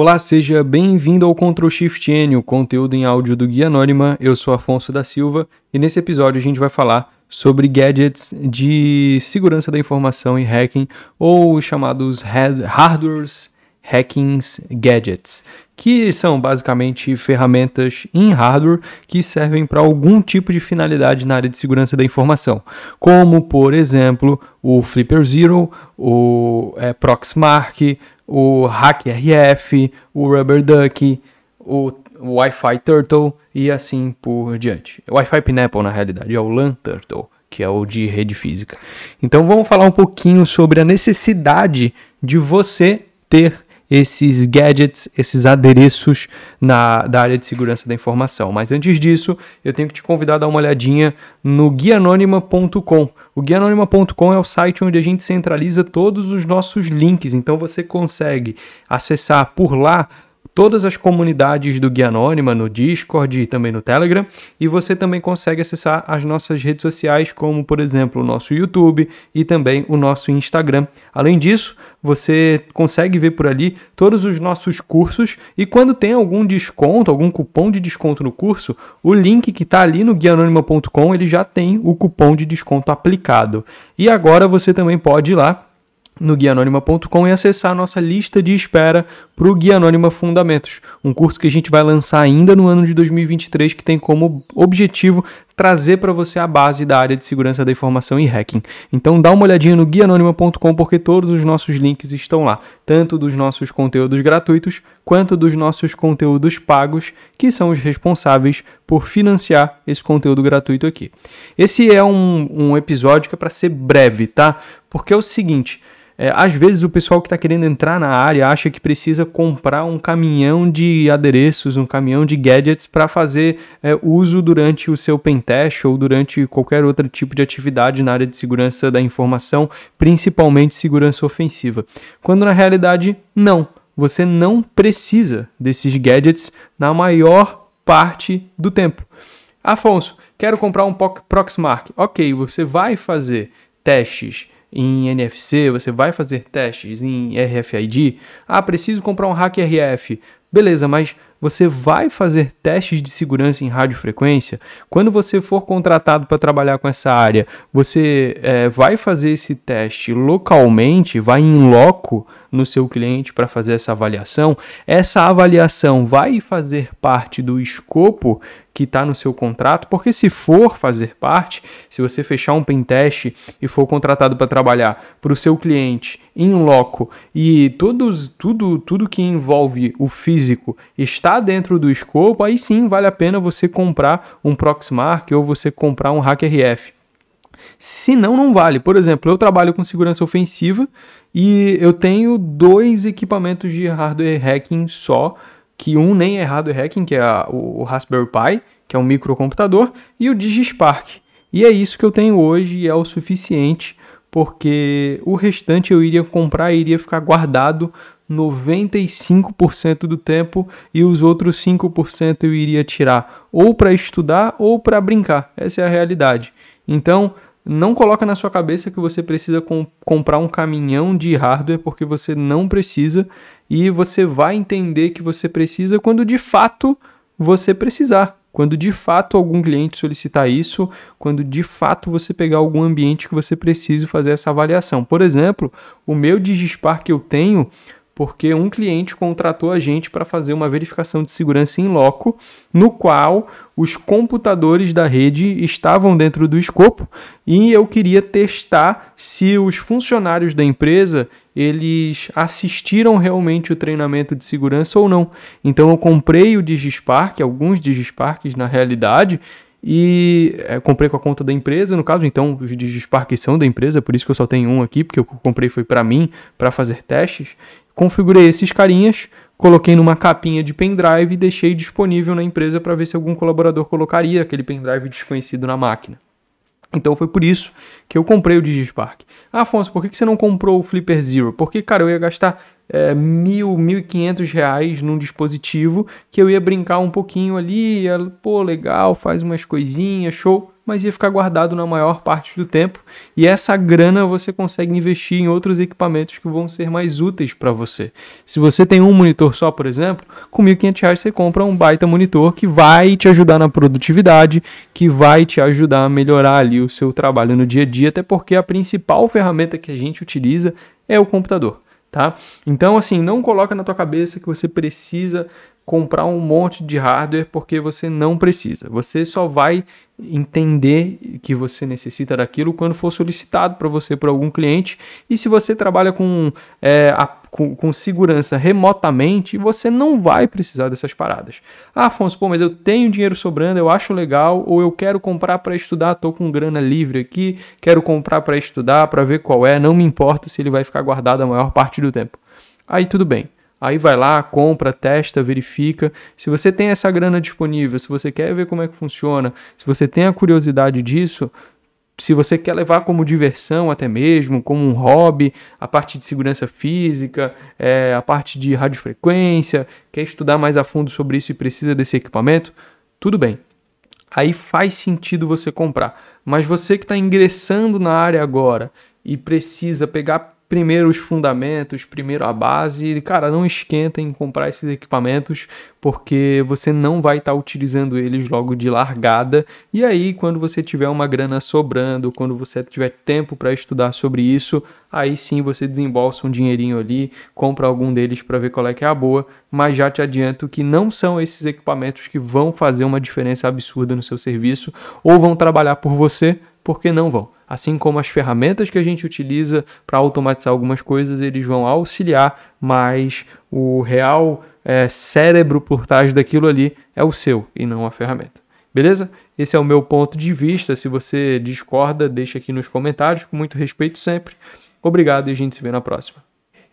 Olá, seja bem-vindo ao Ctrl Shift N, o conteúdo em áudio do Guia Anônima. Eu sou Afonso da Silva e nesse episódio a gente vai falar sobre gadgets de segurança da informação e hacking, ou chamados hardwares hackings gadgets, que são basicamente ferramentas em hardware que servem para algum tipo de finalidade na área de segurança da informação, como por exemplo o Flipper Zero, o é, Proxmark, o HackRF, o Rubber Duck, o Wi-Fi Turtle e assim por diante. Wi-Fi Pineapple na realidade é o LAN Turtle, que é o de rede física. Então vamos falar um pouquinho sobre a necessidade de você ter esses gadgets, esses adereços na, da área de segurança da informação. Mas antes disso, eu tenho que te convidar a dar uma olhadinha no guianônima.com. O guianônima.com é o site onde a gente centraliza todos os nossos links, então você consegue acessar por lá todas as comunidades do Guia Anônima no Discord e também no Telegram, e você também consegue acessar as nossas redes sociais, como por exemplo o nosso YouTube e também o nosso Instagram. Além disso, você consegue ver por ali todos os nossos cursos e quando tem algum desconto, algum cupom de desconto no curso, o link que está ali no guianônima.com ele já tem o cupom de desconto aplicado. E agora você também pode ir lá no guianônima.com e acessar a nossa lista de espera para o Guia Anônima Fundamentos, um curso que a gente vai lançar ainda no ano de 2023 que tem como objetivo trazer para você a base da área de segurança da informação e hacking. Então dá uma olhadinha no guianônima.com porque todos os nossos links estão lá, tanto dos nossos conteúdos gratuitos quanto dos nossos conteúdos pagos, que são os responsáveis por financiar esse conteúdo gratuito aqui. Esse é um, um episódio que é para ser breve, tá? Porque é o seguinte, é, às vezes o pessoal que está querendo entrar na área acha que precisa comprar um caminhão de adereços, um caminhão de gadgets para fazer é, uso durante o seu pentest ou durante qualquer outro tipo de atividade na área de segurança da informação, principalmente segurança ofensiva. Quando na realidade, não. Você não precisa desses gadgets na maior parte do tempo. Afonso, quero comprar um Proxmark. Ok, você vai fazer testes em NFC, você vai fazer testes em RFID. Ah, preciso comprar um hack RF. Beleza, mas você vai fazer testes de segurança em radiofrequência? Quando você for contratado para trabalhar com essa área, você é, vai fazer esse teste localmente, vai em loco no seu cliente para fazer essa avaliação? Essa avaliação vai fazer parte do escopo que está no seu contrato, porque se for fazer parte, se você fechar um pentest e for contratado para trabalhar para o seu cliente em loco e todos, tudo, tudo que envolve o físico está dentro do escopo, aí sim vale a pena você comprar um Proxmark ou você comprar um HackRF. Se não, não vale. Por exemplo, eu trabalho com segurança ofensiva e eu tenho dois equipamentos de hardware hacking só que um nem é hardware hacking, que é a, o Raspberry Pi, que é um microcomputador, e o DigiSpark. E é isso que eu tenho hoje e é o suficiente, porque o restante eu iria comprar e iria ficar guardado 95% do tempo e os outros 5% eu iria tirar ou para estudar ou para brincar. Essa é a realidade. Então, não coloca na sua cabeça que você precisa com, comprar um caminhão de hardware porque você não precisa e você vai entender que você precisa quando de fato você precisar. Quando de fato algum cliente solicitar isso, quando de fato você pegar algum ambiente que você precise fazer essa avaliação. Por exemplo, o meu Digispar que eu tenho, porque um cliente contratou a gente para fazer uma verificação de segurança em loco, no qual os computadores da rede estavam dentro do escopo e eu queria testar se os funcionários da empresa eles assistiram realmente o treinamento de segurança ou não. Então eu comprei o DigiSpark, alguns DigiSparks na realidade, e é, comprei com a conta da empresa, no caso, então os DigiSpark são da empresa, por isso que eu só tenho um aqui, porque eu comprei foi para mim, para fazer testes configurei esses carinhas, coloquei numa capinha de pendrive e deixei disponível na empresa para ver se algum colaborador colocaria aquele pendrive desconhecido na máquina. Então foi por isso que eu comprei o Digispark. Ah, Afonso, por que você não comprou o Flipper Zero? Porque, cara, eu ia gastar é, mil, mil e quinhentos reais num dispositivo que eu ia brincar um pouquinho ali, ia, pô, legal, faz umas coisinhas, show. mas ia ficar guardado na maior parte do tempo. E essa grana você consegue investir em outros equipamentos que vão ser mais úteis para você. Se você tem um monitor só, por exemplo, com R$ 1.500 você compra um baita monitor que vai te ajudar na produtividade, que vai te ajudar a melhorar ali o seu trabalho no dia a dia, até porque a principal ferramenta que a gente utiliza é o computador tá? Então, assim, não coloca na tua cabeça que você precisa comprar um monte de hardware porque você não precisa. Você só vai entender que você necessita daquilo quando for solicitado para você por algum cliente. E se você trabalha com, é, a, com, com, segurança remotamente, você não vai precisar dessas paradas. Ah, Afonso, pô, mas eu tenho dinheiro sobrando, eu acho legal, ou eu quero comprar para estudar, estou com grana livre aqui, quero comprar para estudar, para ver qual é, não me importa se ele vai ficar guardado a maior parte do tempo. Aí tudo bem. Aí vai lá, compra, testa, verifica. Se você tem essa grana disponível, se você quer ver como é que funciona, se você tem a curiosidade disso, se você quer levar como diversão até mesmo, como um hobby, a parte de segurança física, é, a parte de radiofrequência, quer estudar mais a fundo sobre isso e precisa desse equipamento, tudo bem. Aí faz sentido você comprar. Mas você que está ingressando na área agora e precisa pegar primeiro os fundamentos, primeiro a base. Cara, não esquenta em comprar esses equipamentos, porque você não vai estar tá utilizando eles logo de largada. E aí, quando você tiver uma grana sobrando, quando você tiver tempo para estudar sobre isso, aí sim você desembolsa um dinheirinho ali, compra algum deles para ver qual é que é a boa. Mas já te adianto que não são esses equipamentos que vão fazer uma diferença absurda no seu serviço ou vão trabalhar por você, porque não vão. Assim como as ferramentas que a gente utiliza para automatizar algumas coisas, eles vão auxiliar, mas o real é, cérebro por trás daquilo ali é o seu e não a ferramenta. Beleza? Esse é o meu ponto de vista. Se você discorda, deixa aqui nos comentários, com muito respeito sempre. Obrigado e a gente se vê na próxima.